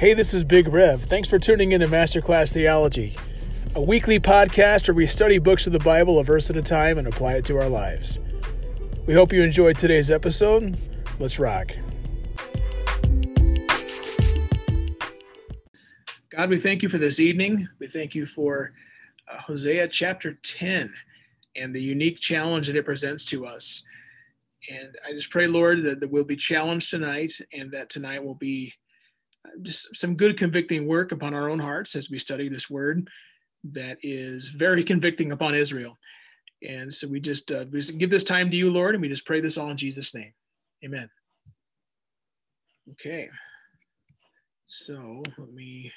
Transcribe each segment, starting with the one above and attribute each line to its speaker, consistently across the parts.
Speaker 1: Hey, this is Big Rev. Thanks for tuning in to Masterclass Theology, a weekly podcast where we study books of the Bible a verse at a time and apply it to our lives. We hope you enjoyed today's episode. Let's rock. God, we thank you for this evening. We thank you for uh, Hosea chapter 10 and the unique challenge that it presents to us. And I just pray, Lord, that, that we'll be challenged tonight and that tonight will be just some good convicting work upon our own hearts as we study this word that is very convicting upon Israel. And so we just, uh, we just give this time to you, Lord, and we just pray this all in Jesus' name. Amen. Okay. So let me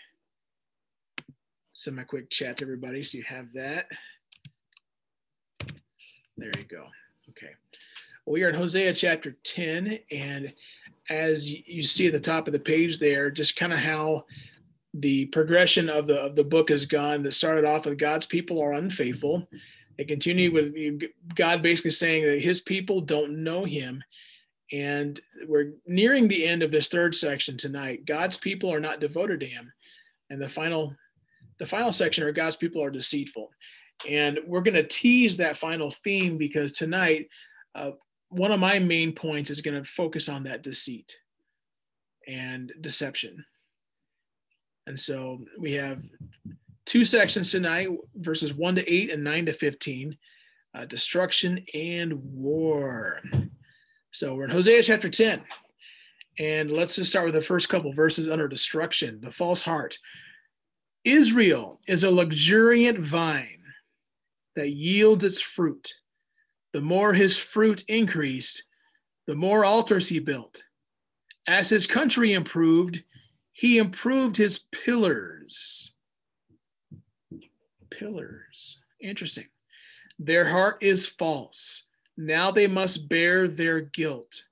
Speaker 1: send my quick chat to everybody so you have that. There you go. Okay. Well, we are in Hosea chapter 10, and as you see at the top of the page there, just kind of how the progression of the of the book has gone. That started off with God's people are unfaithful. It continued with God basically saying that His people don't know Him, and we're nearing the end of this third section tonight. God's people are not devoted to Him, and the final the final section are God's people are deceitful, and we're going to tease that final theme because tonight. Uh, one of my main points is going to focus on that deceit and deception. And so we have two sections tonight verses 1 to 8 and 9 to 15 uh, destruction and war. So we're in Hosea chapter 10. And let's just start with the first couple verses under destruction, the false heart. Israel is a luxuriant vine that yields its fruit the more his fruit increased, the more altars he built. As his country improved, he improved his pillars. Pillars. Interesting. Their heart is false. Now they must bear their guilt.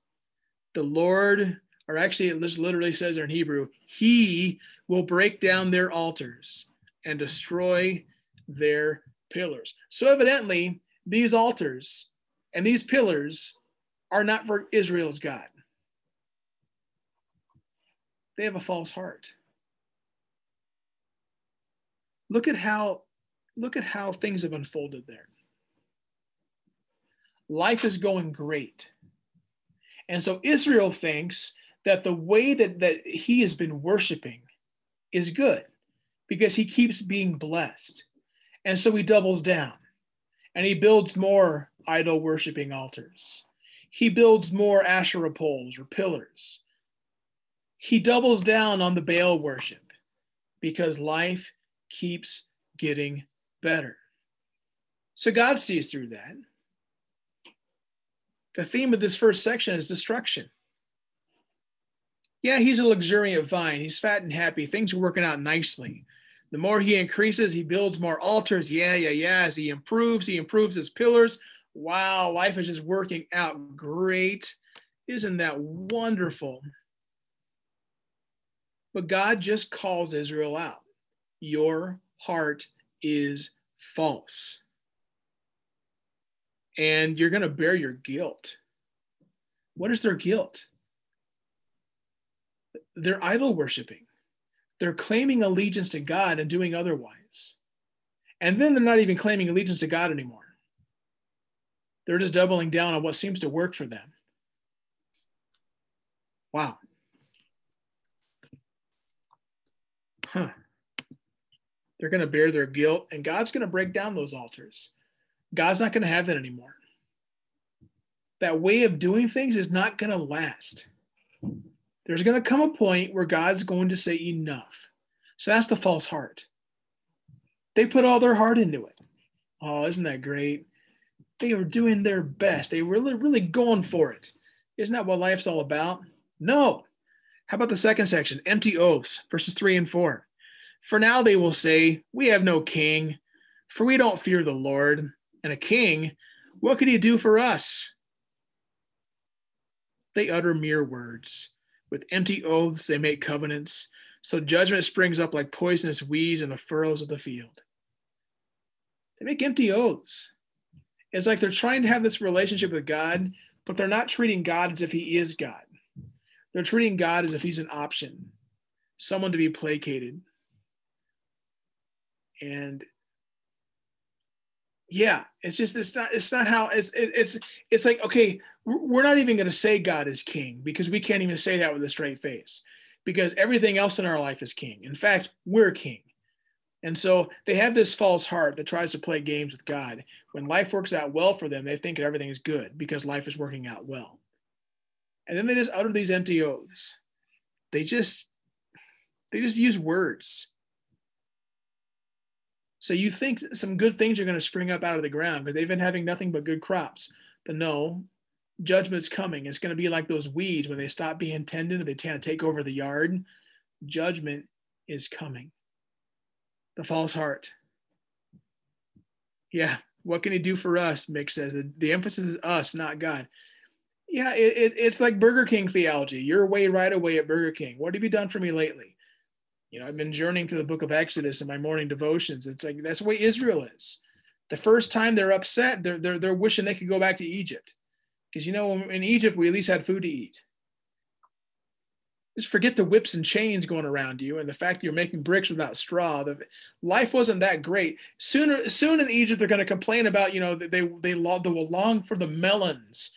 Speaker 1: The Lord, or actually, it literally says in Hebrew, He will break down their altars and destroy their pillars. So, evidently, these altars and these pillars are not for Israel's God. They have a false heart. Look at how look at how things have unfolded there. Life is going great. And so Israel thinks that the way that, that he has been worshiping is good because he keeps being blessed. And so he doubles down and he builds more idol worshiping altars. He builds more Asherah poles or pillars. He doubles down on the Baal worship because life keeps getting better. So God sees through that. The theme of this first section is destruction. Yeah, he's a luxuriant vine. He's fat and happy. Things are working out nicely. The more he increases, he builds more altars. Yeah, yeah, yeah. As he improves, he improves his pillars. Wow, life is just working out great. Isn't that wonderful? But God just calls Israel out. Your heart is false. And you're going to bear your guilt. What is their guilt? They're idol worshiping. They're claiming allegiance to God and doing otherwise. And then they're not even claiming allegiance to God anymore. They're just doubling down on what seems to work for them. Wow. Huh. They're going to bear their guilt, and God's going to break down those altars. God's not going to have that anymore. That way of doing things is not going to last. There's going to come a point where God's going to say enough. So that's the false heart. They put all their heart into it. Oh, isn't that great? They are doing their best. They were really, really going for it. Isn't that what life's all about? No. How about the second section? Empty oaths, verses three and four. For now they will say, We have no king, for we don't fear the Lord. And a king, what could he do for us? They utter mere words. With empty oaths, they make covenants. So judgment springs up like poisonous weeds in the furrows of the field. They make empty oaths. It's like they're trying to have this relationship with God, but they're not treating God as if He is God. They're treating God as if He's an option. someone to be placated. And yeah, it's just it's not it's not how it's it, it's it's like okay, we're not even going to say God is king because we can't even say that with a straight face because everything else in our life is king. In fact, we're king. And so they have this false heart that tries to play games with God. When life works out well for them, they think that everything is good because life is working out well. And then they just utter these empty oaths. They just they just use words. So you think some good things are going to spring up out of the ground because they've been having nothing but good crops. But no, judgment's coming. It's going to be like those weeds when they stop being tended and they kind of take over the yard. Judgment is coming. The false heart. Yeah, what can he do for us? Mick says the, the emphasis is us, not God. Yeah, it, it, it's like Burger King theology. You're away right away at Burger King. What have you done for me lately? You know, I've been journeying to the book of Exodus in my morning devotions. It's like that's the way Israel is. The first time they're upset, they're they're, they're wishing they could go back to Egypt. Because you know, in Egypt, we at least had food to eat. Just forget the whips and chains going around you and the fact that you're making bricks without straw. The life wasn't that great. Sooner, soon in Egypt, they're going to complain about, you know, they they they, will long for the melons,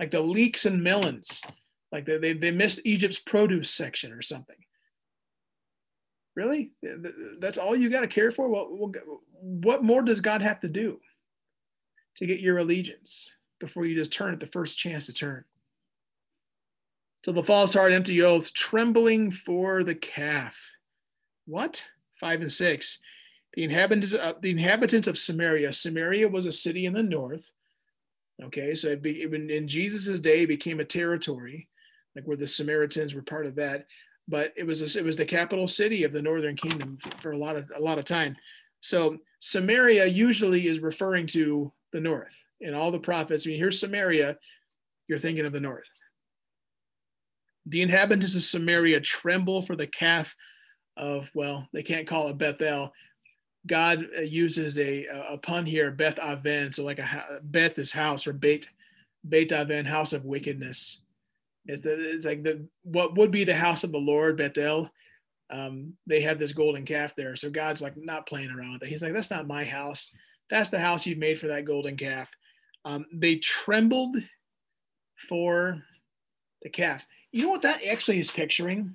Speaker 1: like the leeks and melons, like they, they, they missed Egypt's produce section or something. Really? That's all you got to care for? What, what more does God have to do to get your allegiance before you just turn at the first chance to turn? So the false heart, empty oaths, trembling for the calf. What? Five and six. The inhabitants, uh, the inhabitants of Samaria. Samaria was a city in the north. Okay, so it be, in Jesus's day, it became a territory, like where the Samaritans were part of that but it was a, it was the capital city of the northern kingdom for a lot of a lot of time. So Samaria usually is referring to the north. In all the prophets, when you hear Samaria, you're thinking of the north. The inhabitants of Samaria tremble for the calf of, well, they can't call it Bethel. God uh, uses a, a pun here, Beth Aven, so like a Beth is house or Beit, Beit Aven, house of wickedness. It's, it's like the what would be the house of the Lord, Bethel. Um, they have this golden calf there. So God's like not playing around with it. He's like, that's not my house. That's the house you've made for that golden calf. Um, they trembled for the calf. You know what that actually is picturing?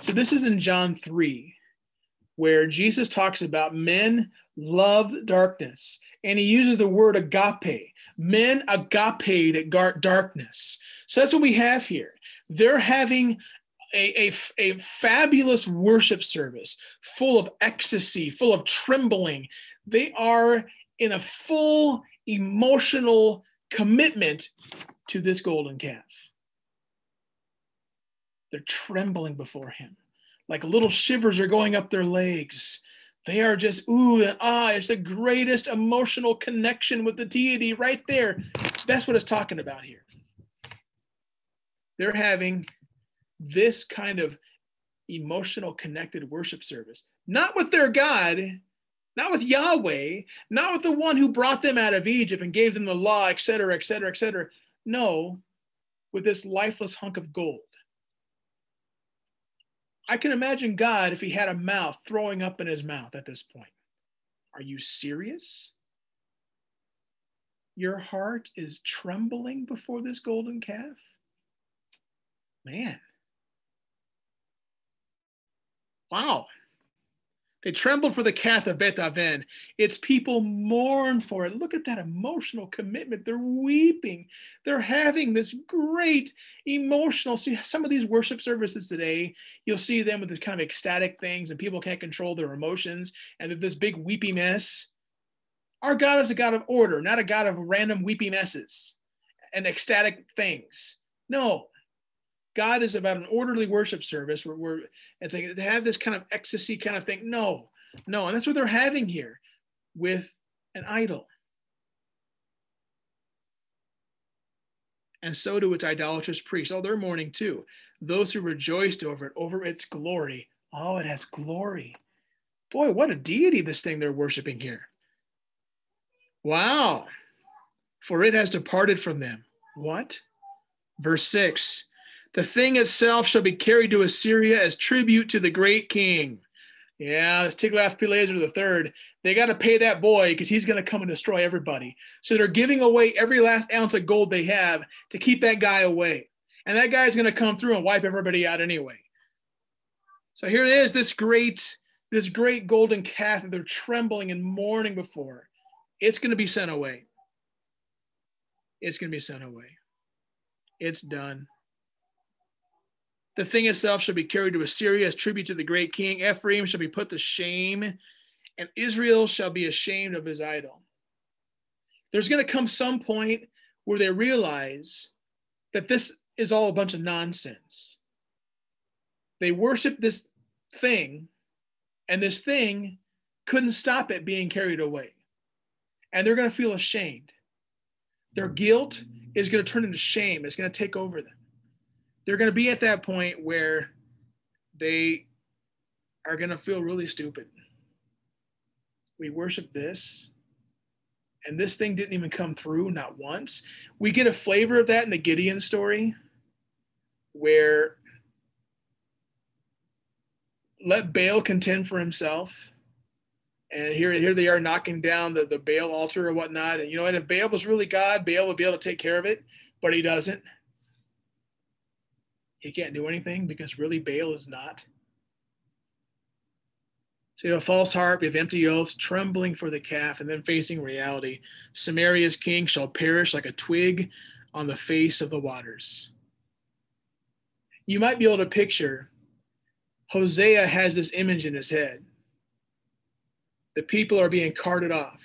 Speaker 1: So this is in John 3, where Jesus talks about men love darkness. And he uses the word agape. Men agape darkness. So that's what we have here. They're having a, a, a fabulous worship service full of ecstasy, full of trembling. They are in a full emotional commitment to this golden calf. They're trembling before him, like little shivers are going up their legs. They are just ooh and ah. It's the greatest emotional connection with the deity right there. That's what it's talking about here they're having this kind of emotional connected worship service, not with their God, not with Yahweh, not with the one who brought them out of Egypt and gave them the law, et cetera, et cetera, et cetera. No, with this lifeless hunk of gold. I can imagine God if he had a mouth throwing up in his mouth at this point. Are you serious? Your heart is trembling before this golden calf? Man. Wow. They trembled for the calf of Beth Aven. Its people mourn for it. Look at that emotional commitment. They're weeping. They're having this great emotional. See, some of these worship services today, you'll see them with this kind of ecstatic things, and people can't control their emotions, and this big weepy mess. Our God is a God of order, not a God of random weepy messes and ecstatic things. No, God is about an orderly worship service where we're it's like to have this kind of ecstasy kind of thing. No, no, and that's what they're having here with an idol. And so do its idolatrous priests. Oh, they're mourning too. Those who rejoiced over it, over its glory. Oh, it has glory. Boy, what a deity this thing they're worshiping here. Wow. For it has departed from them. What? Verse 6 The thing itself shall be carried to Assyria as tribute to the great king. Yeah, it's Tiglath-Pileser III. They got to pay that boy because he's going to come and destroy everybody. So they're giving away every last ounce of gold they have to keep that guy away. And that guy's going to come through and wipe everybody out anyway. So here it is, this great, this great golden calf that they're trembling and mourning before. It's going to be sent away. It's going to be sent away. It's done. The thing itself shall be carried to Assyria as tribute to the great king. Ephraim shall be put to shame, and Israel shall be ashamed of his idol. There's going to come some point where they realize that this is all a bunch of nonsense. They worship this thing, and this thing couldn't stop it being carried away. And they're going to feel ashamed. Their guilt is going to turn into shame, it's going to take over them they're going to be at that point where they are going to feel really stupid. We worship this, and this thing didn't even come through, not once. We get a flavor of that in the Gideon story, where let Baal contend for himself. And here, here they are knocking down the, the Baal altar or whatnot. And you know, and if Baal was really God, Baal would be able to take care of it, but he doesn't. He can't do anything because really Baal is not. So you have a false heart, you have empty oaths, trembling for the calf, and then facing reality. Samaria's king shall perish like a twig on the face of the waters. You might be able to picture Hosea has this image in his head. The people are being carted off,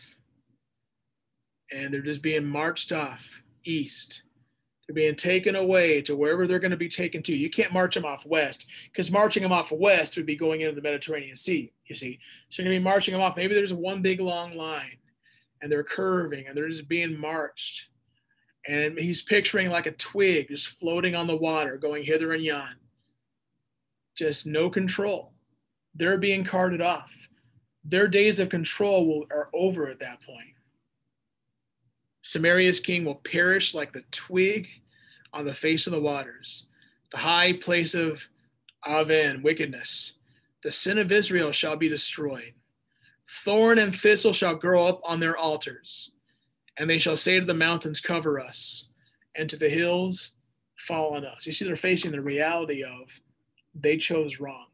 Speaker 1: and they're just being marched off east they're being taken away to wherever they're going to be taken to. You can't march them off west because marching them off west would be going into the Mediterranean Sea, you see. So you're going to be marching them off. Maybe there's one big long line and they're curving and they're just being marched. And he's picturing like a twig just floating on the water, going hither and yon. Just no control. They're being carted off. Their days of control will, are over at that point. Samaria's king will perish like the twig on the face of the waters. The high place of Aven, wickedness. The sin of Israel shall be destroyed. Thorn and thistle shall grow up on their altars, and they shall say to the mountains, Cover us, and to the hills, Fall on us. You see, they're facing the reality of they chose wrong.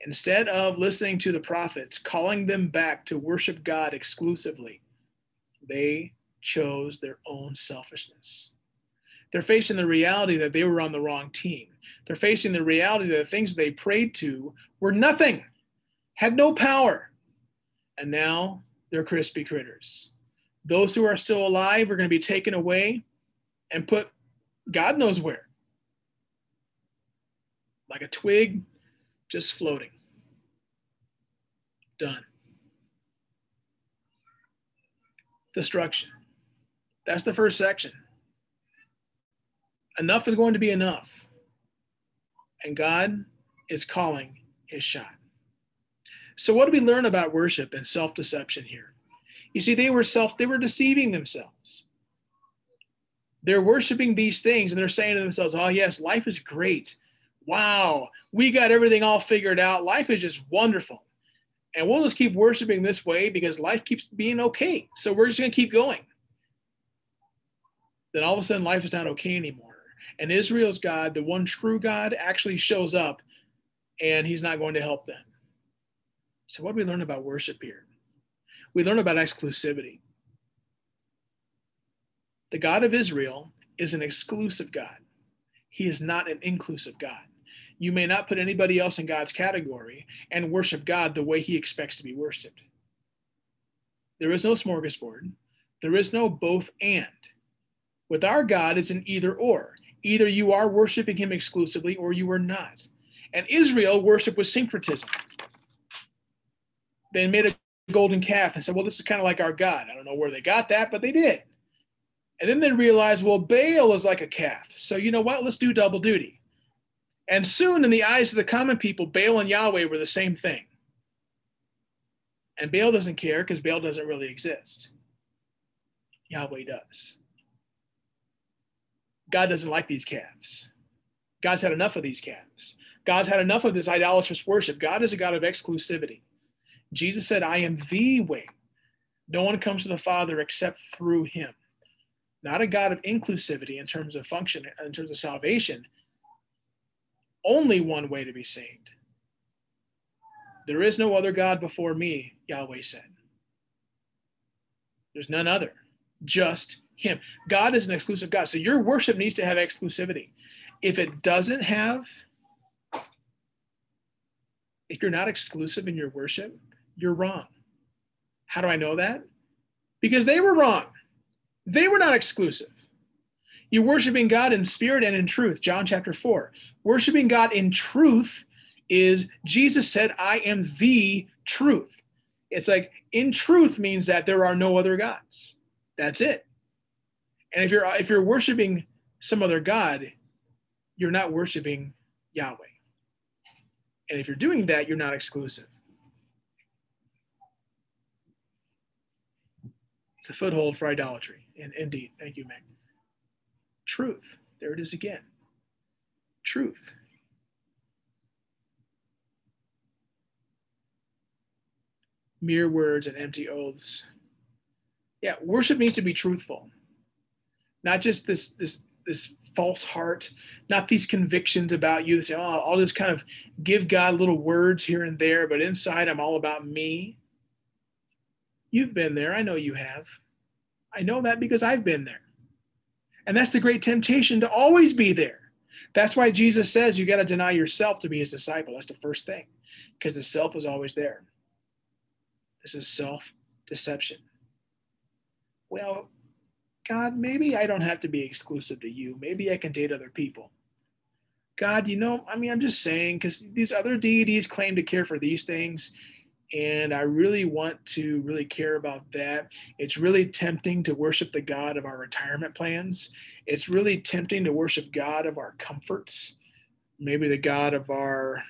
Speaker 1: Instead of listening to the prophets, calling them back to worship God exclusively, they chose their own selfishness. They're facing the reality that they were on the wrong team. They're facing the reality that the things they prayed to were nothing, had no power. And now they're crispy critters. Those who are still alive are going to be taken away and put God knows where. Like a twig just floating. Done. Destruction. That's the first section. Enough is going to be enough. And God is calling his shot. So what do we learn about worship and self-deception here? You see, they were self, they were deceiving themselves. They're worshiping these things and they're saying to themselves, oh yes, life is great. Wow, we got everything all figured out. Life is just wonderful and we'll just keep worshiping this way because life keeps being okay. So we're just going to keep going. Then all of a sudden, life is not okay anymore. And Israel's God, the one true God, actually shows up and he's not going to help them. So, what do we learn about worship here? We learn about exclusivity. The God of Israel is an exclusive God, he is not an inclusive God you may not put anybody else in God's category and worship God the way he expects to be worshiped. There is no smorgasbord. There is no both and. With our God, it's an either or. Either you are worshiping him exclusively or you are not. And Israel worshiped with syncretism. They made a golden calf and said, well, this is kind of like our God. I don't know where they got that, but they did. And then they realized, well, Baal is like a calf. So you know what? Let's do double duty. And soon, in the eyes of the common people, Baal and Yahweh were the same thing. And Baal doesn't care because Baal doesn't really exist. Yahweh does. God doesn't like these calves. God's had enough of these calves. God's had enough of this idolatrous worship. God is a God of exclusivity. Jesus said, I am the way. No one comes to the Father except through him. Not a God of inclusivity in terms of function, in terms of salvation. Only one way to be saved. There is no other God before me, Yahweh said. There's none other, just him. God is an exclusive God. So your worship needs to have exclusivity. If it doesn't have, if you're not exclusive in your worship, you're wrong. How do I know that? Because they were wrong. They were not exclusive. You're worshiping God in spirit and in truth, John chapter 4. Worshiping God in truth is Jesus said, I am the truth. It's like in truth means that there are no other gods. That's it. And if you're if you're worshiping some other god, you're not worshiping Yahweh. And if you're doing that, you're not exclusive. It's a foothold for idolatry. And indeed, thank you, Meg. Truth. There it is again. Truth. Mere words and empty oaths. Yeah, worship needs to be truthful. Not just this this this false heart, not these convictions about you that say, oh, I'll just kind of give God little words here and there, but inside I'm all about me. You've been there. I know you have. I know that because I've been there. And that's the great temptation to always be there. That's why Jesus says you got to deny yourself to be his disciple. That's the first thing, because the self is always there. This is self deception. Well, God, maybe I don't have to be exclusive to you. Maybe I can date other people. God, you know, I mean, I'm just saying, because these other deities claim to care for these things, and I really want to really care about that. It's really tempting to worship the God of our retirement plans. It's really tempting to worship God of our comforts, maybe the God of our,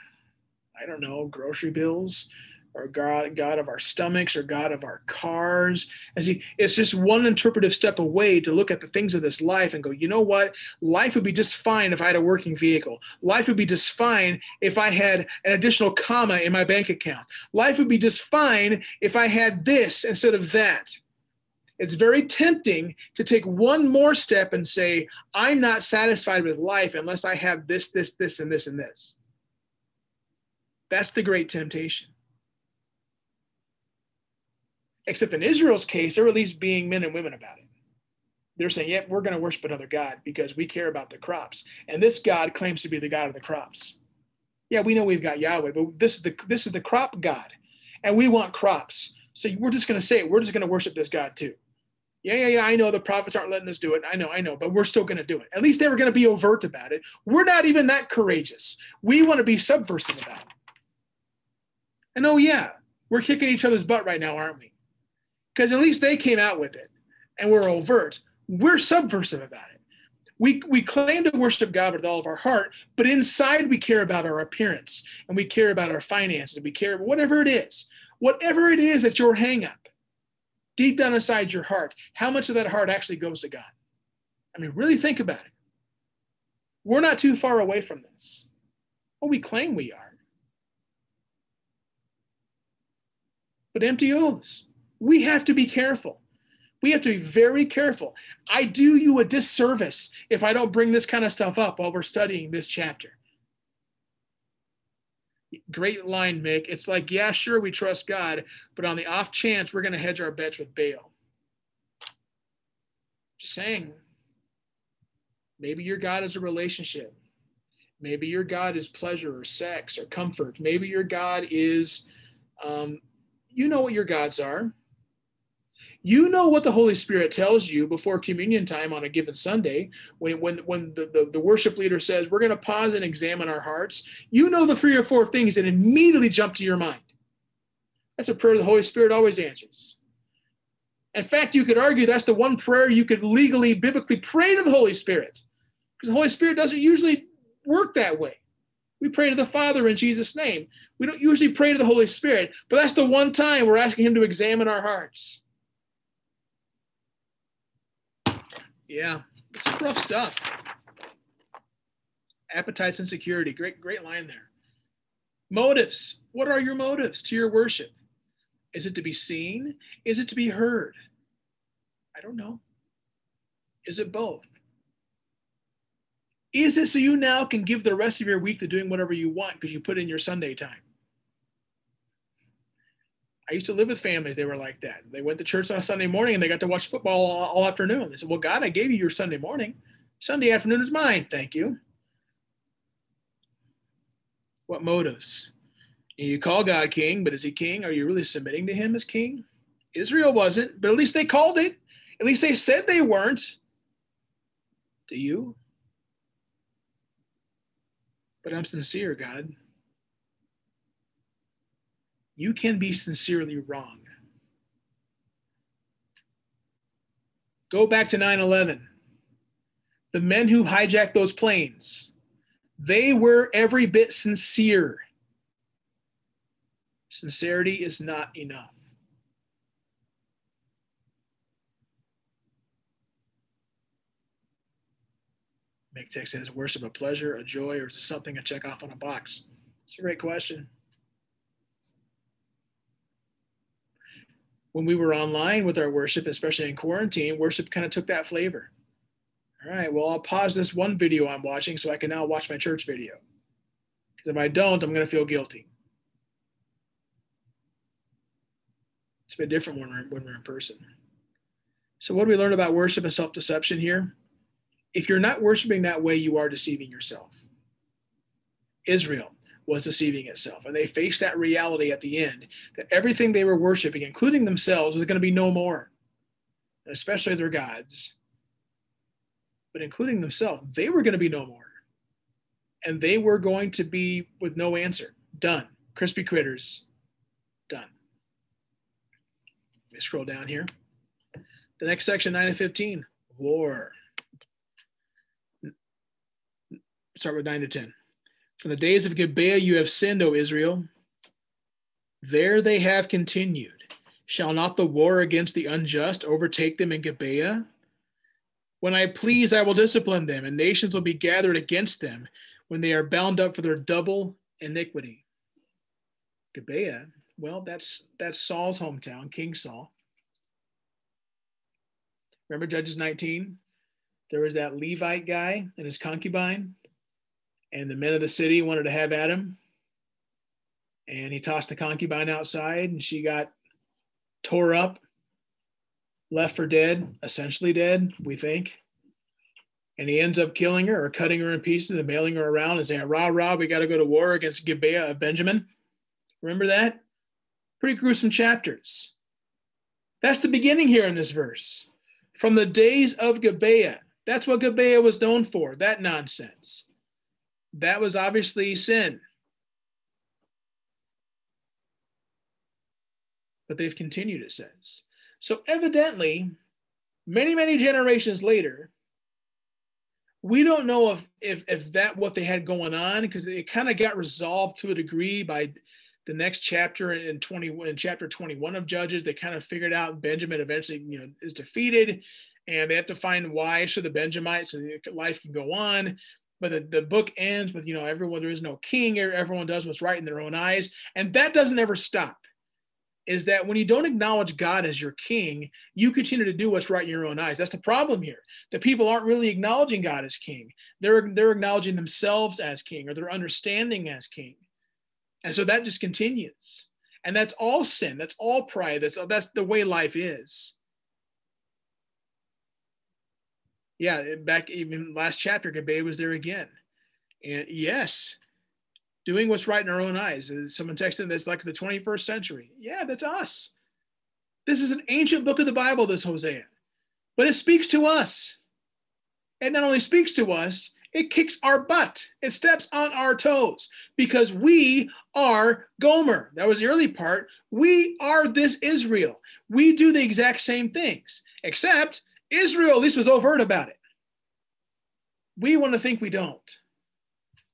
Speaker 1: I don't know, grocery bills, or God, God of our stomachs or God of our cars. As he, it's just one interpretive step away to look at the things of this life and go, you know what? Life would be just fine if I had a working vehicle. Life would be just fine if I had an additional comma in my bank account. Life would be just fine if I had this instead of that. It's very tempting to take one more step and say, I'm not satisfied with life unless I have this, this, this, and this, and this. That's the great temptation. Except in Israel's case, they're at least being men and women about it. They're saying, yep, we're going to worship another God because we care about the crops. And this God claims to be the God of the crops. Yeah, we know we've got Yahweh, but this is the this is the crop God. And we want crops. So we're just going to say. We're just going to worship this God too. Yeah, yeah, yeah. I know the prophets aren't letting us do it. I know, I know, but we're still going to do it. At least they were going to be overt about it. We're not even that courageous. We want to be subversive about it. And oh, yeah, we're kicking each other's butt right now, aren't we? because at least they came out with it and we're overt. We're subversive about it. We, we claim to worship God with all of our heart, but inside we care about our appearance and we care about our finances and we care about whatever it is, whatever it is that your hang up, deep down inside your heart, how much of that heart actually goes to God? I mean, really think about it. We're not too far away from this. Well, we claim we are. But empty oaths we have to be careful. We have to be very careful. I do you a disservice if I don't bring this kind of stuff up while we're studying this chapter. Great line, Mick. It's like, yeah, sure, we trust God, but on the off chance, we're going to hedge our bets with Baal. Just saying. Maybe your God is a relationship. Maybe your God is pleasure or sex or comfort. Maybe your God is, um, you know what your gods are. You know what the Holy Spirit tells you before communion time on a given Sunday, when, when, when the, the, the worship leader says, We're going to pause and examine our hearts. You know the three or four things that immediately jump to your mind. That's a prayer the Holy Spirit always answers. In fact, you could argue that's the one prayer you could legally, biblically pray to the Holy Spirit, because the Holy Spirit doesn't usually work that way. We pray to the Father in Jesus' name. We don't usually pray to the Holy Spirit, but that's the one time we're asking Him to examine our hearts. Yeah, it's rough stuff. Appetites and security. Great, great line there. Motives. What are your motives to your worship? Is it to be seen? Is it to be heard? I don't know. Is it both? Is it so you now can give the rest of your week to doing whatever you want because you put in your Sunday time? I used to live with families. They were like that. They went to church on a Sunday morning and they got to watch football all, all afternoon. They said, Well, God, I gave you your Sunday morning. Sunday afternoon is mine. Thank you. What motives? You call God king, but is he king? Are you really submitting to him as king? Israel wasn't, but at least they called it. At least they said they weren't. Do you? But I'm sincere, God you can be sincerely wrong. Go back to 9 11. The men who hijacked those planes, they were every bit sincere. Sincerity is not enough. Make text says worship a pleasure, a joy, or is it something to check off on a box? It's a great question. When we were online with our worship, especially in quarantine, worship kind of took that flavor. All right, well, I'll pause this one video I'm watching so I can now watch my church video. Because if I don't, I'm going to feel guilty. It's a bit different when we're, when we're in person. So, what do we learn about worship and self deception here? If you're not worshiping that way, you are deceiving yourself. Israel, was deceiving itself. And they faced that reality at the end that everything they were worshiping, including themselves, was going to be no more, and especially their gods. But including themselves, they were going to be no more. And they were going to be with no answer. Done. Crispy critters. Done. Let me scroll down here. The next section, 9 and 15, war. Start with 9 to 10. From the days of Gibeah you have sinned, O Israel. There they have continued. Shall not the war against the unjust overtake them in Gibeah? When I please, I will discipline them, and nations will be gathered against them when they are bound up for their double iniquity. Gibeah, well, that's that's Saul's hometown, King Saul. Remember Judges 19? There was that Levite guy and his concubine and the men of the city wanted to have at him. And he tossed the concubine outside, and she got tore up, left for dead, essentially dead, we think. And he ends up killing her or cutting her in pieces and mailing her around and saying, Rah, rah, we got to go to war against Gibeah of Benjamin. Remember that? Pretty gruesome chapters. That's the beginning here in this verse. From the days of Gibeah. That's what Gibeah was known for, that nonsense that was obviously sin. But they've continued, it says. So evidently, many, many generations later, we don't know if if, if that what they had going on because it kind of got resolved to a degree by the next chapter in 20 in chapter 21 of judges they kind of figured out benjamin eventually you know is defeated and they have to find wives for the benjamites so life can go on but the, the book ends with you know everyone there is no king everyone does what's right in their own eyes. And that doesn't ever stop is that when you don't acknowledge god as your king you continue to do what's right in your own eyes. That's the problem here. The people aren't really acknowledging god as king. They're they're acknowledging themselves as king or their understanding as king. And so that just continues. And that's all sin. That's all pride. That's that's the way life is yeah, back even last chapter, Gibeah was there again. And yes, doing what's right in our own eyes. Uh, someone texted that's like the 21st century. Yeah, that's us. This is an ancient book of the Bible, this Hosea, but it speaks to us. It not only speaks to us, it kicks our butt. It steps on our toes because we are Gomer. That was the early part. We are this Israel. We do the exact same things, except Israel at least was overt about it. We want to think we don't.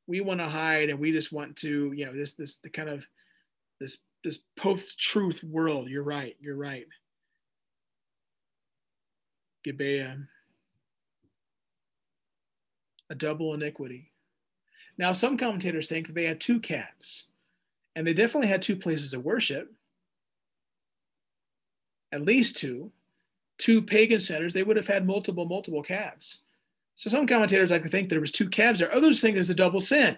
Speaker 1: We want to hide and we just want to, you know, this this the kind of this this post-truth world. You're right. You're right. Gibeah. A double iniquity. Now, some commentators think they had two calves, and they definitely had two places of worship, at least two, two pagan centers. They would have had multiple, multiple calves. So some commentators like to think there was two calves there. Others think there's a double sin.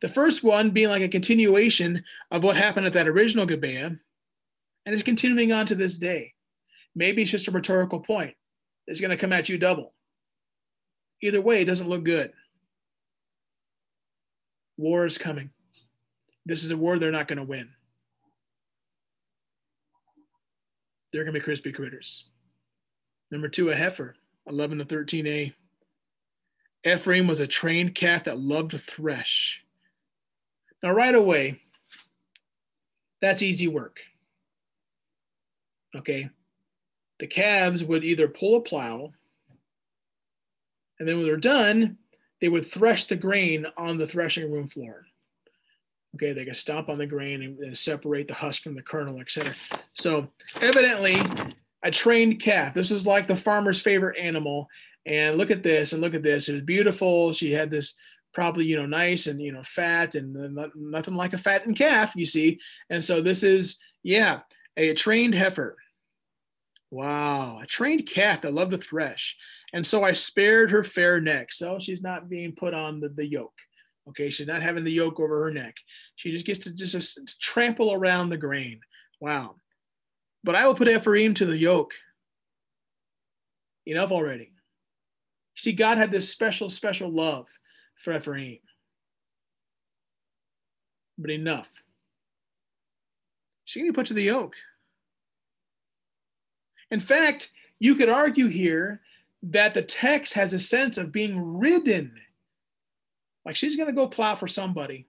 Speaker 1: The first one being like a continuation of what happened at that original Gibeah, and it's continuing on to this day. Maybe it's just a rhetorical point. It's going to come at you double. Either way, it doesn't look good. War is coming. This is a war they're not going to win. They're going to be crispy critters. Number two, a heifer, 11 to 13a. Ephraim was a trained calf that loved to thresh. Now, right away, that's easy work. Okay. The calves would either pull a plow, and then when they're done, they would thresh the grain on the threshing room floor. Okay, they could stomp on the grain and, and separate the husk from the kernel, etc. So evidently, a trained calf. This is like the farmer's favorite animal. And look at this, and look at this. It was beautiful. She had this probably you know nice and you know fat and nothing like a fattened calf, you see. And so this is yeah a trained heifer. Wow, a trained calf that loved to thresh. And so I spared her fair neck. So she's not being put on the, the yoke. Okay, she's not having the yoke over her neck. She just gets to just, just trample around the grain. Wow. But I will put Ephraim to the yoke. Enough already. See, God had this special, special love for Ephraim. But enough. Going to be put to the yoke. In fact, you could argue here that the text has a sense of being ridden. Like she's going to go plow for somebody.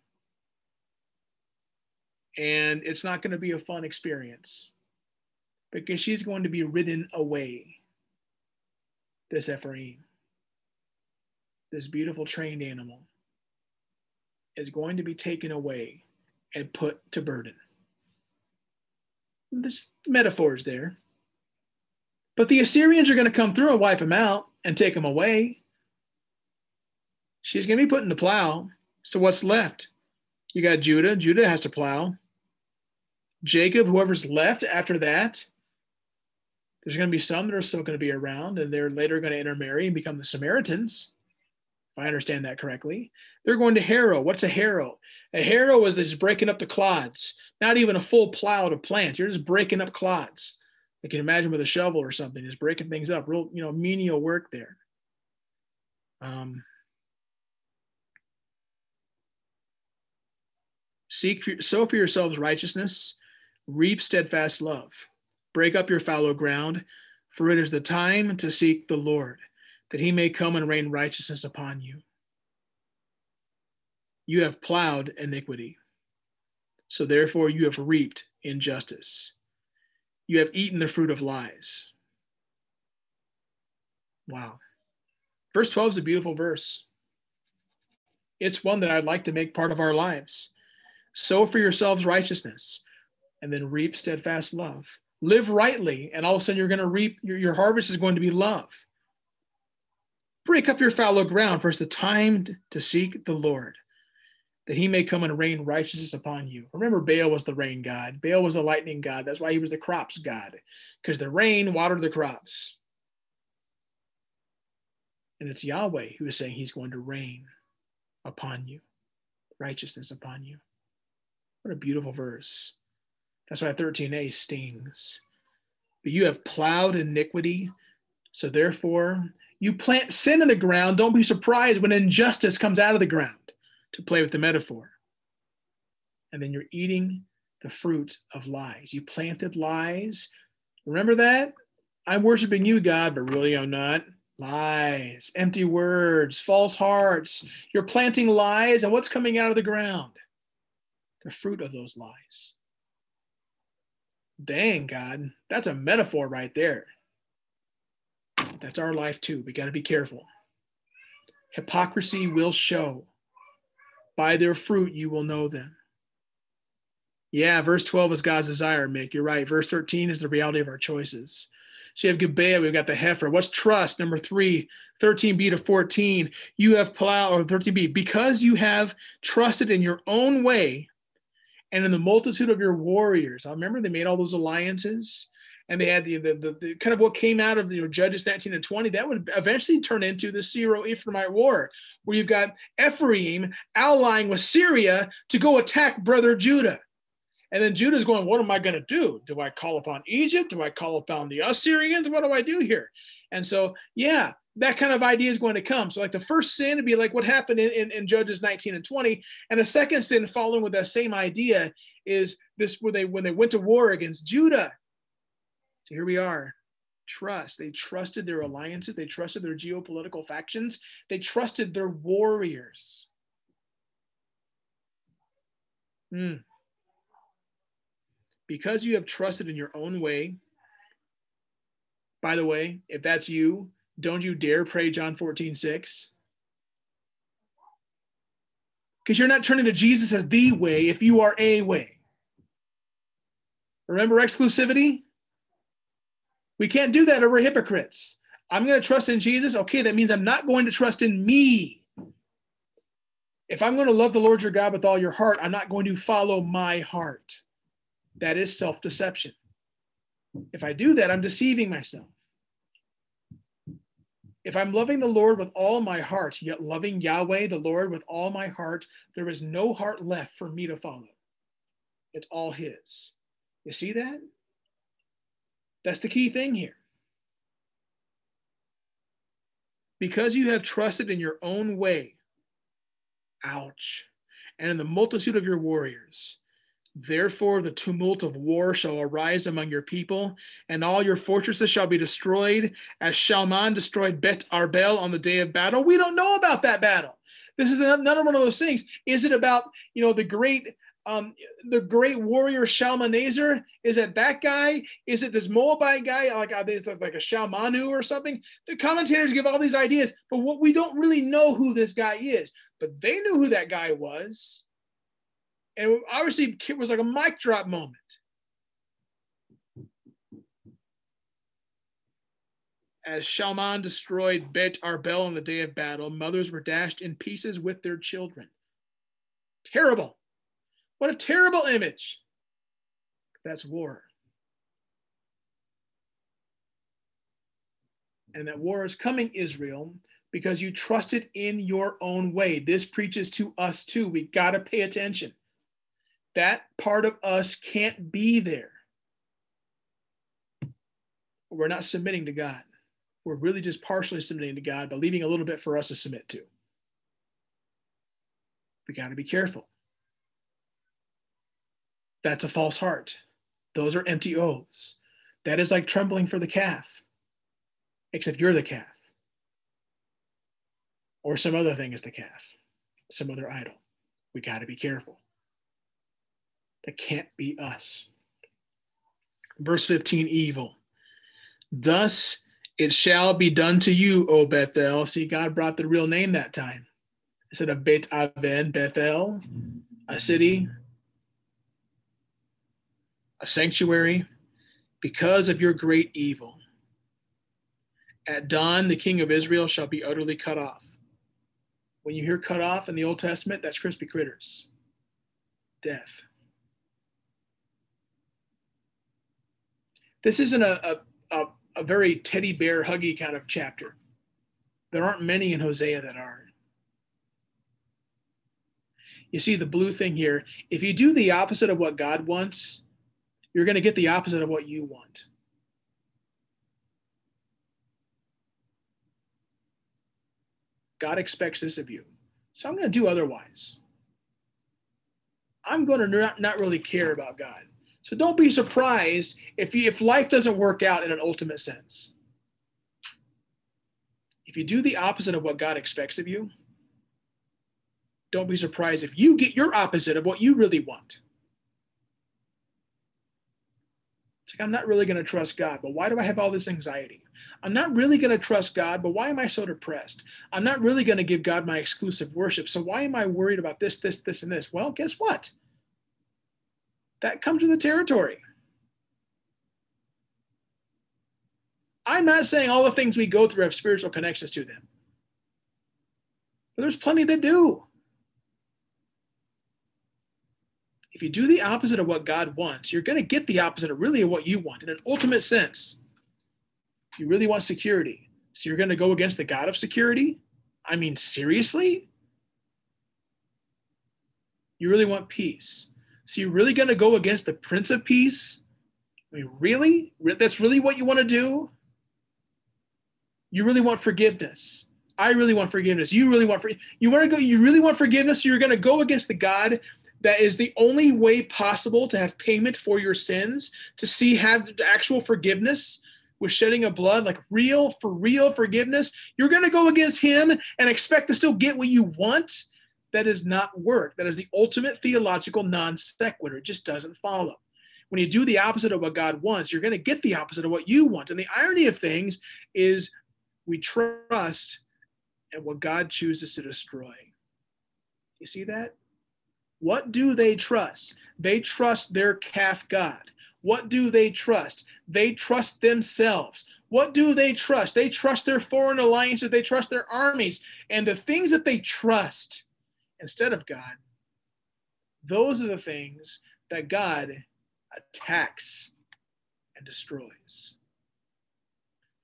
Speaker 1: And it's not going to be a fun experience because she's going to be ridden away. This Ephraim, this beautiful trained animal, is going to be taken away and put to burden. This metaphor is there. But the Assyrians are going to come through and wipe him out and take him away. She's going to be put in the plow. So what's left? You got Judah. Judah has to plow. Jacob, whoever's left after that, there's going to be some that are still going to be around and they're later going to intermarry and become the Samaritans. If I understand that correctly. They're going to harrow. What's a harrow? A harrow is just breaking up the clods, not even a full plow to plant. You're just breaking up clods. I can imagine with a shovel or something, just breaking things up, real, you know, menial work there. Um, seek for, sow for yourselves righteousness, reap steadfast love, break up your fallow ground, for it is the time to seek the Lord, that he may come and rain righteousness upon you. You have plowed iniquity, so therefore you have reaped injustice you have eaten the fruit of lies. Wow. Verse 12 is a beautiful verse. It's one that I'd like to make part of our lives. Sow for yourselves righteousness and then reap steadfast love. Live rightly, and all of a sudden you're going to reap, your, your harvest is going to be love. Break up your fallow ground, for it's the time to seek the Lord that he may come and rain righteousness upon you. Remember, Baal was the rain god. Baal was the lightning god. That's why he was the crops god, because the rain watered the crops. And it's Yahweh who is saying he's going to rain upon you, righteousness upon you. What a beautiful verse. That's why 13a stings. But you have plowed iniquity, so therefore you plant sin in the ground. Don't be surprised when injustice comes out of the ground to play with the metaphor. And then you're eating the fruit of lies. You planted lies. Remember that? I'm worshiping you, God, but really I'm not. Lies, empty words, false hearts. You're planting lies, and what's coming out of the ground? The fruit of those lies. Dang, God, that's a metaphor right there. That's our life too. We got to be careful. Hypocrisy will show. By their fruit you will know them. Yeah, verse 12 is God's desire, Mick. You're right. Verse 13 is the reality of our choices. So you have Gibeah, we've got the heifer. What's trust? Number three, 13b to 14. You have plow or 13b because you have trusted in your own way and in the multitude of your warriors. I remember they made all those alliances and they had the, the, the, the, kind of what came out of you know Judges 19 and 20 that would eventually turn into the Syro-Ephraimite war, where you've got Ephraim allying with Syria to go attack brother Judah. And then Judah's going, What am I going to do? Do I call upon Egypt? Do I call upon the Assyrians? What do I do here? And so, yeah, that kind of idea is going to come. So, like the first sin would be like what happened in, in, in, Judges 19 and 20. And the second sin, following with that same idea, is this where they when they went to war against Judah. So here we are. Trust. They trusted their alliances, they trusted their geopolitical factions, they trusted their warriors. Hmm because you have trusted in your own way. By the way, if that's you, don't you dare pray John 14, 6. Because you're not turning to Jesus as the way if you are a way. Remember exclusivity? We can't do that or we're hypocrites. I'm going to trust in Jesus. Okay, that means I'm not going to trust in me. If I'm going to love the Lord your God with all your heart, I'm not going to follow my heart. That is self deception. If I do that, I'm deceiving myself. If I'm loving the Lord with all my heart, yet loving Yahweh, the Lord, with all my heart, there is no heart left for me to follow. It's all His. You see that? That's the key thing here. Because you have trusted in your own way, ouch, and in the multitude of your warriors, Therefore, the tumult of war shall arise among your people, and all your fortresses shall be destroyed, as Shalman destroyed Bet Arbel on the day of battle. We don't know about that battle. This is another one of those things. Is it about you know the great um, the great warrior Shalmaneser? Is it that guy? Is it this Moabite guy? Like are they like a Shalmanu or something? The commentators give all these ideas, but what we don't really know who this guy is. But they knew who that guy was and obviously, it was like a mic drop moment. As Shalman destroyed Bet Arbel on the day of battle, mothers were dashed in pieces with their children. Terrible. What a terrible image. That's war. And that war is coming, Israel, because you trusted in your own way. This preaches to us too. We got to pay attention that part of us can't be there. We're not submitting to God. We're really just partially submitting to God, but leaving a little bit for us to submit to. We got to be careful. That's a false heart. Those are empty oaths. That is like trembling for the calf, except you're the calf. Or some other thing is the calf, some other idol. We got to be careful. That can't be us. Verse 15 evil. Thus it shall be done to you, O Bethel. See, God brought the real name that time. Instead of Bet Aven, Bethel, a city, a sanctuary, because of your great evil. At dawn, the king of Israel shall be utterly cut off. When you hear cut off in the Old Testament, that's crispy critters, death. This isn't a, a, a very teddy bear huggy kind of chapter. There aren't many in Hosea that are. You see the blue thing here. If you do the opposite of what God wants, you're going to get the opposite of what you want. God expects this of you. So I'm going to do otherwise. I'm going to not, not really care about God. So don't be surprised if, you, if life doesn't work out in an ultimate sense. If you do the opposite of what God expects of you, don't be surprised if you get your opposite of what you really want. It's like, I'm not really going to trust God, but why do I have all this anxiety? I'm not really going to trust God, but why am I so depressed? I'm not really going to give God my exclusive worship. So why am I worried about this, this, this, and this? Well, guess what? That comes with the territory. I'm not saying all the things we go through have spiritual connections to them, but there's plenty that do. If you do the opposite of what God wants, you're going to get the opposite of really what you want in an ultimate sense. You really want security. So you're going to go against the God of security? I mean, seriously? You really want peace. So you're really going to go against the Prince of Peace? I mean, really? That's really what you want to do? You really want forgiveness. I really want forgiveness. You really want for you want to go. You really want forgiveness. So you're going to go against the God that is the only way possible to have payment for your sins, to see have actual forgiveness with shedding of blood, like real for real forgiveness. You're going to go against Him and expect to still get what you want that does not work. That is the ultimate theological non sequitur. It just doesn't follow. When you do the opposite of what God wants, you're going to get the opposite of what you want. And the irony of things is we trust in what God chooses to destroy. You see that? What do they trust? They trust their calf God. What do they trust? They trust themselves. What do they trust? They trust their foreign alliances, they trust their armies, and the things that they trust instead of God, those are the things that God attacks and destroys.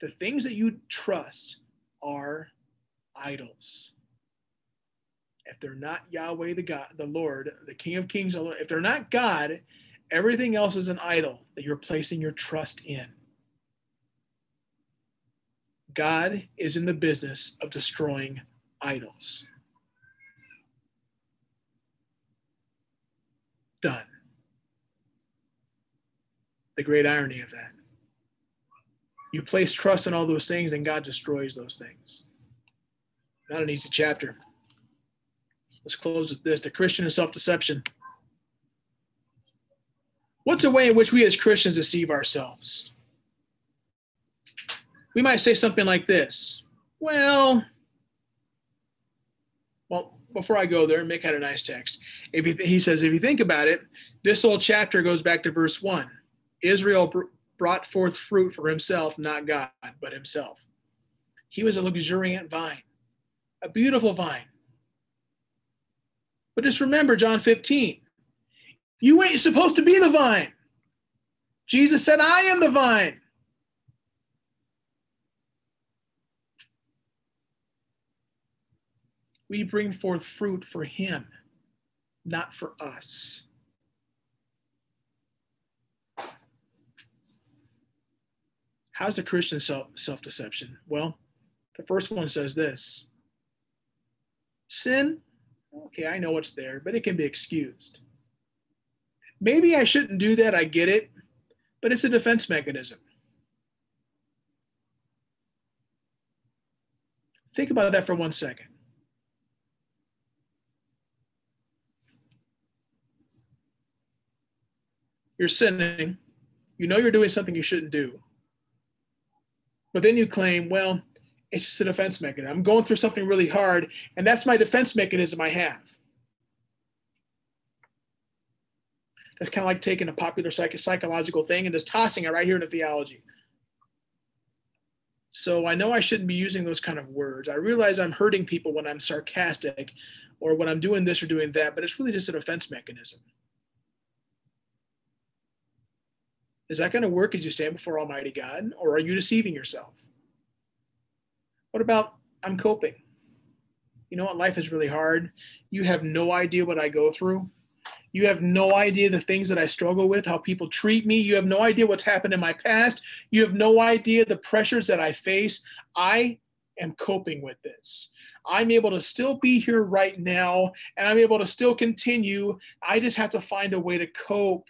Speaker 1: The things that you trust are idols. If they're not Yahweh, the God, the Lord, the King of Kings, if they're not God, everything else is an idol that you're placing your trust in. God is in the business of destroying idols. Done. The great irony of that. You place trust in all those things, and God destroys those things. Not an easy chapter. Let's close with this the Christian and self deception. What's a way in which we as Christians deceive ourselves? We might say something like this Well, well, before I go there make out a nice text, if you, he says, if you think about it, this whole chapter goes back to verse one. Israel br- brought forth fruit for himself, not God, but himself. He was a luxuriant vine, a beautiful vine. But just remember John 15. You ain't supposed to be the vine. Jesus said, I am the vine. We bring forth fruit for him, not for us. How's a Christian self deception? Well, the first one says this Sin, okay, I know it's there, but it can be excused. Maybe I shouldn't do that, I get it, but it's a defense mechanism. Think about that for one second. You're sinning, you know you're doing something you shouldn't do. But then you claim, well, it's just a defense mechanism. I'm going through something really hard, and that's my defense mechanism I have. That's kind of like taking a popular psych- psychological thing and just tossing it right here into theology. So I know I shouldn't be using those kind of words. I realize I'm hurting people when I'm sarcastic or when I'm doing this or doing that, but it's really just a defense mechanism. Is that going to work as you stand before Almighty God, or are you deceiving yourself? What about I'm coping? You know what? Life is really hard. You have no idea what I go through. You have no idea the things that I struggle with, how people treat me. You have no idea what's happened in my past. You have no idea the pressures that I face. I am coping with this. I'm able to still be here right now and I'm able to still continue. I just have to find a way to cope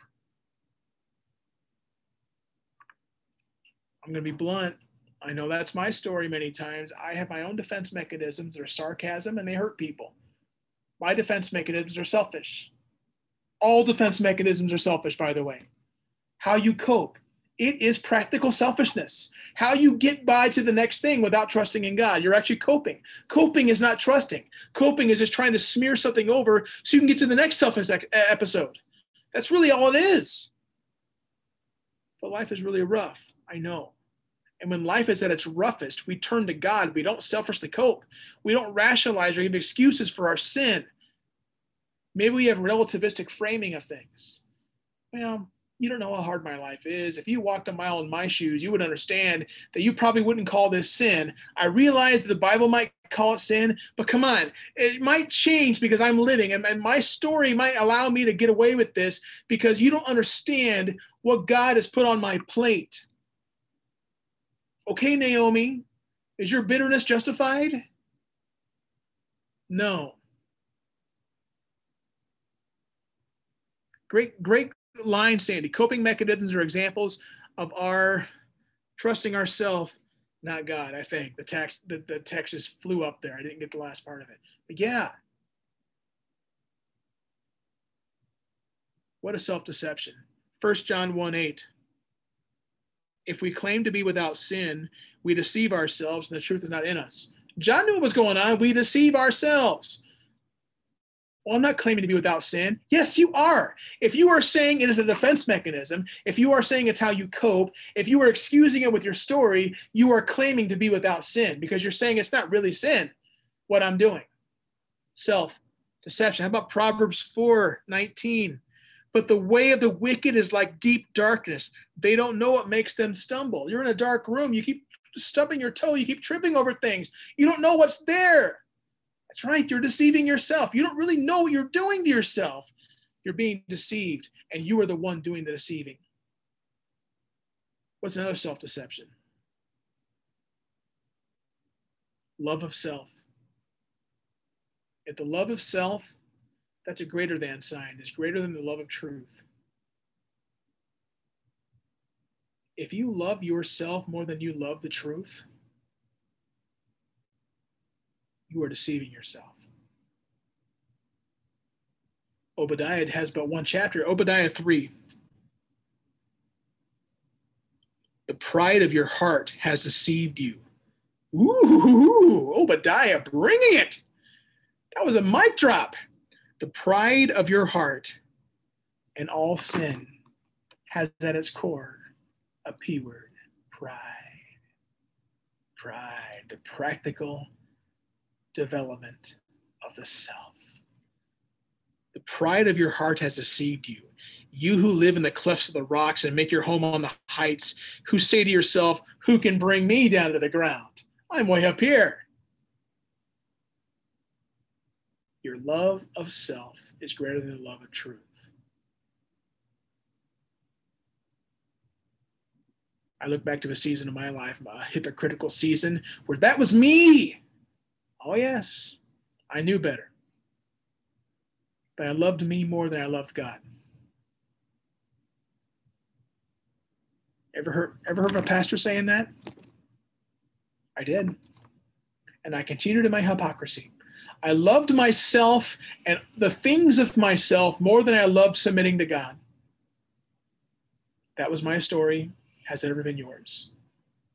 Speaker 1: I'm going to be blunt. I know that's my story many times. I have my own defense mechanisms. They're sarcasm and they hurt people. My defense mechanisms are selfish. All defense mechanisms are selfish, by the way. How you cope, it is practical selfishness. How you get by to the next thing without trusting in God. You're actually coping. Coping is not trusting. Coping is just trying to smear something over so you can get to the next selfish episode. That's really all it is. But life is really rough. I know. And when life is at its roughest, we turn to God. We don't selfishly cope. We don't rationalize or give excuses for our sin. Maybe we have relativistic framing of things. Well, you don't know how hard my life is. If you walked a mile in my shoes, you would understand that you probably wouldn't call this sin. I realize that the Bible might call it sin, but come on, it might change because I'm living, and, and my story might allow me to get away with this because you don't understand what God has put on my plate. Okay, Naomi, is your bitterness justified? No. Great, great line, Sandy. Coping mechanisms are examples of our trusting ourselves, not God. I think the text the, the text just flew up there. I didn't get the last part of it, but yeah. What a self deception. 1 John 1 8. If we claim to be without sin, we deceive ourselves and the truth is not in us. John knew what was going on. We deceive ourselves. Well, I'm not claiming to be without sin. Yes, you are. If you are saying it is a defense mechanism, if you are saying it's how you cope, if you are excusing it with your story, you are claiming to be without sin because you're saying it's not really sin what I'm doing. Self deception. How about Proverbs 4 19? But the way of the wicked is like deep darkness. They don't know what makes them stumble. You're in a dark room. You keep stubbing your toe. You keep tripping over things. You don't know what's there. That's right. You're deceiving yourself. You don't really know what you're doing to yourself. You're being deceived, and you are the one doing the deceiving. What's another self deception? Love of self. If the love of self, that's a greater than sign, is greater than the love of truth. If you love yourself more than you love the truth, you are deceiving yourself. Obadiah has but one chapter, Obadiah 3. The pride of your heart has deceived you. Ooh, Obadiah bringing it. That was a mic drop. The pride of your heart and all sin has at its core a P word pride. Pride, the practical development of the self. The pride of your heart has deceived you. You who live in the clefts of the rocks and make your home on the heights, who say to yourself, Who can bring me down to the ground? I'm way up here. Your love of self is greater than the love of truth. I look back to a season of my life, a hypocritical season, where that was me. Oh, yes, I knew better. But I loved me more than I loved God. Ever heard, ever heard my pastor saying that? I did. And I continued in my hypocrisy. I loved myself and the things of myself more than I loved submitting to God. That was my story. Has it ever been yours?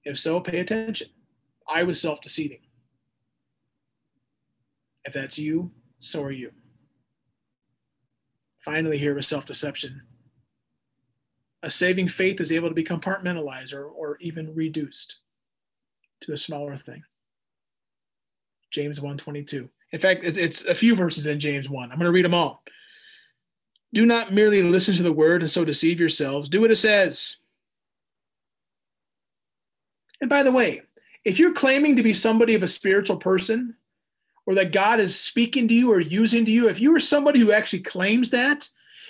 Speaker 1: If so, pay attention. I was self deceiving. If that's you, so are you. Finally, here with self deception. A saving faith is able to be compartmentalized or, or even reduced to a smaller thing. James 1:22. In fact, it's, a few verses in James 1. I'm going to read them all. Do not merely listen to the word and so deceive yourselves. Do what it says. And by the way, if you're claiming to be somebody of a spiritual person, or that God is speaking to you or using to you, if you are somebody who actually claims that,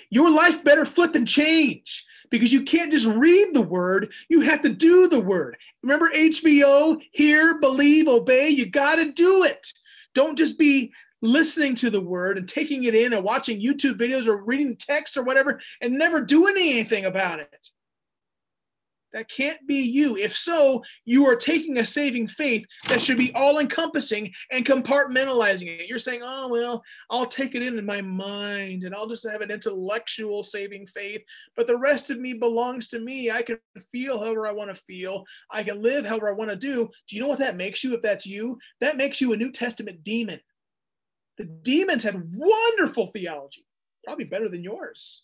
Speaker 1: your life better flip and change because you can't just read the word, you have to do the word. Remember HBO, hear, believe, obey, you got to do it. Don't just be listening to the word and taking it in and watching YouTube videos or reading text or whatever and never doing anything about it. That can't be you. If so, you are taking a saving faith that should be all encompassing and compartmentalizing it. You're saying, oh, well, I'll take it in in my mind and I'll just have an intellectual saving faith, but the rest of me belongs to me. I can feel however I want to feel, I can live however I want to do. Do you know what that makes you if that's you? That makes you a New Testament demon. The demons had wonderful theology, probably better than yours.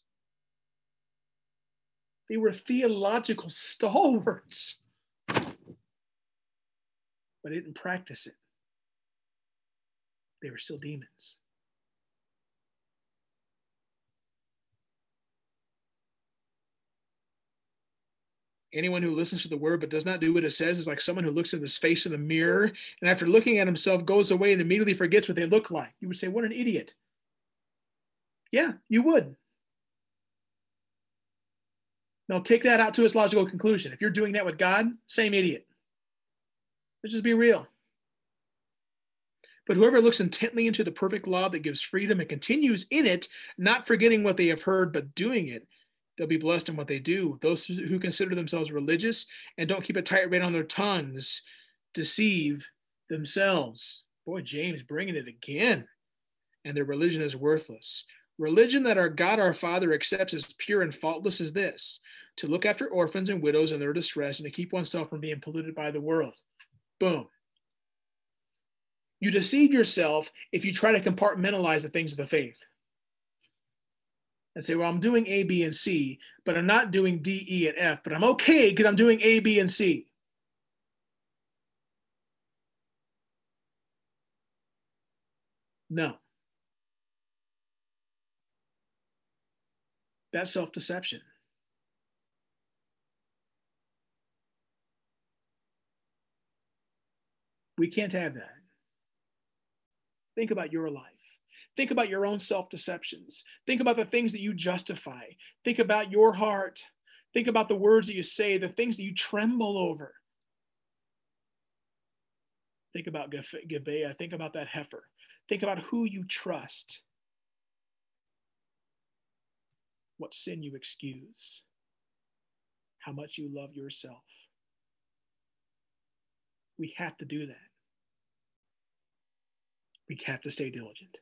Speaker 1: They were theological stalwarts. but didn't practice it. They were still demons. Anyone who listens to the word but does not do what it says is like someone who looks at his face in the mirror and after looking at himself goes away and immediately forgets what they look like. You would say, What an idiot. Yeah, you would. Now take that out to its logical conclusion. If you're doing that with God, same idiot. Let's just be real. But whoever looks intently into the perfect law that gives freedom and continues in it, not forgetting what they have heard, but doing it, they'll be blessed in what they do. Those who consider themselves religious and don't keep a tight rein on their tongues deceive themselves. Boy, James bringing it again. And their religion is worthless. Religion that our God our Father accepts as pure and faultless is this to look after orphans and widows in their distress and to keep oneself from being polluted by the world. Boom. You deceive yourself if you try to compartmentalize the things of the faith and say, well, I'm doing A, B, and C, but I'm not doing D, E, and F, but I'm okay because I'm doing A, B, and C. No. That's self deception. We can't have that. Think about your life. Think about your own self deceptions. Think about the things that you justify. Think about your heart. Think about the words that you say, the things that you tremble over. Think about Gibeah. Think about that heifer. Think about who you trust. What sin you excuse. How much you love yourself. We have to do that. We have to stay diligent.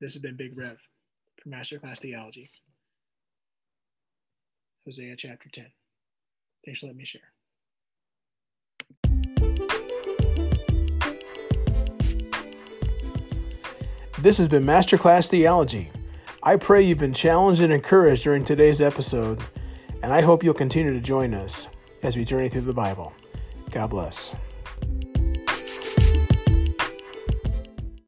Speaker 1: This has been Big Rev from Masterclass Theology. Hosea chapter 10. Thanks for letting me share. This has been Masterclass Theology. I pray you've been challenged and encouraged during today's episode, and I hope you'll continue to join us as we journey through the Bible. God bless.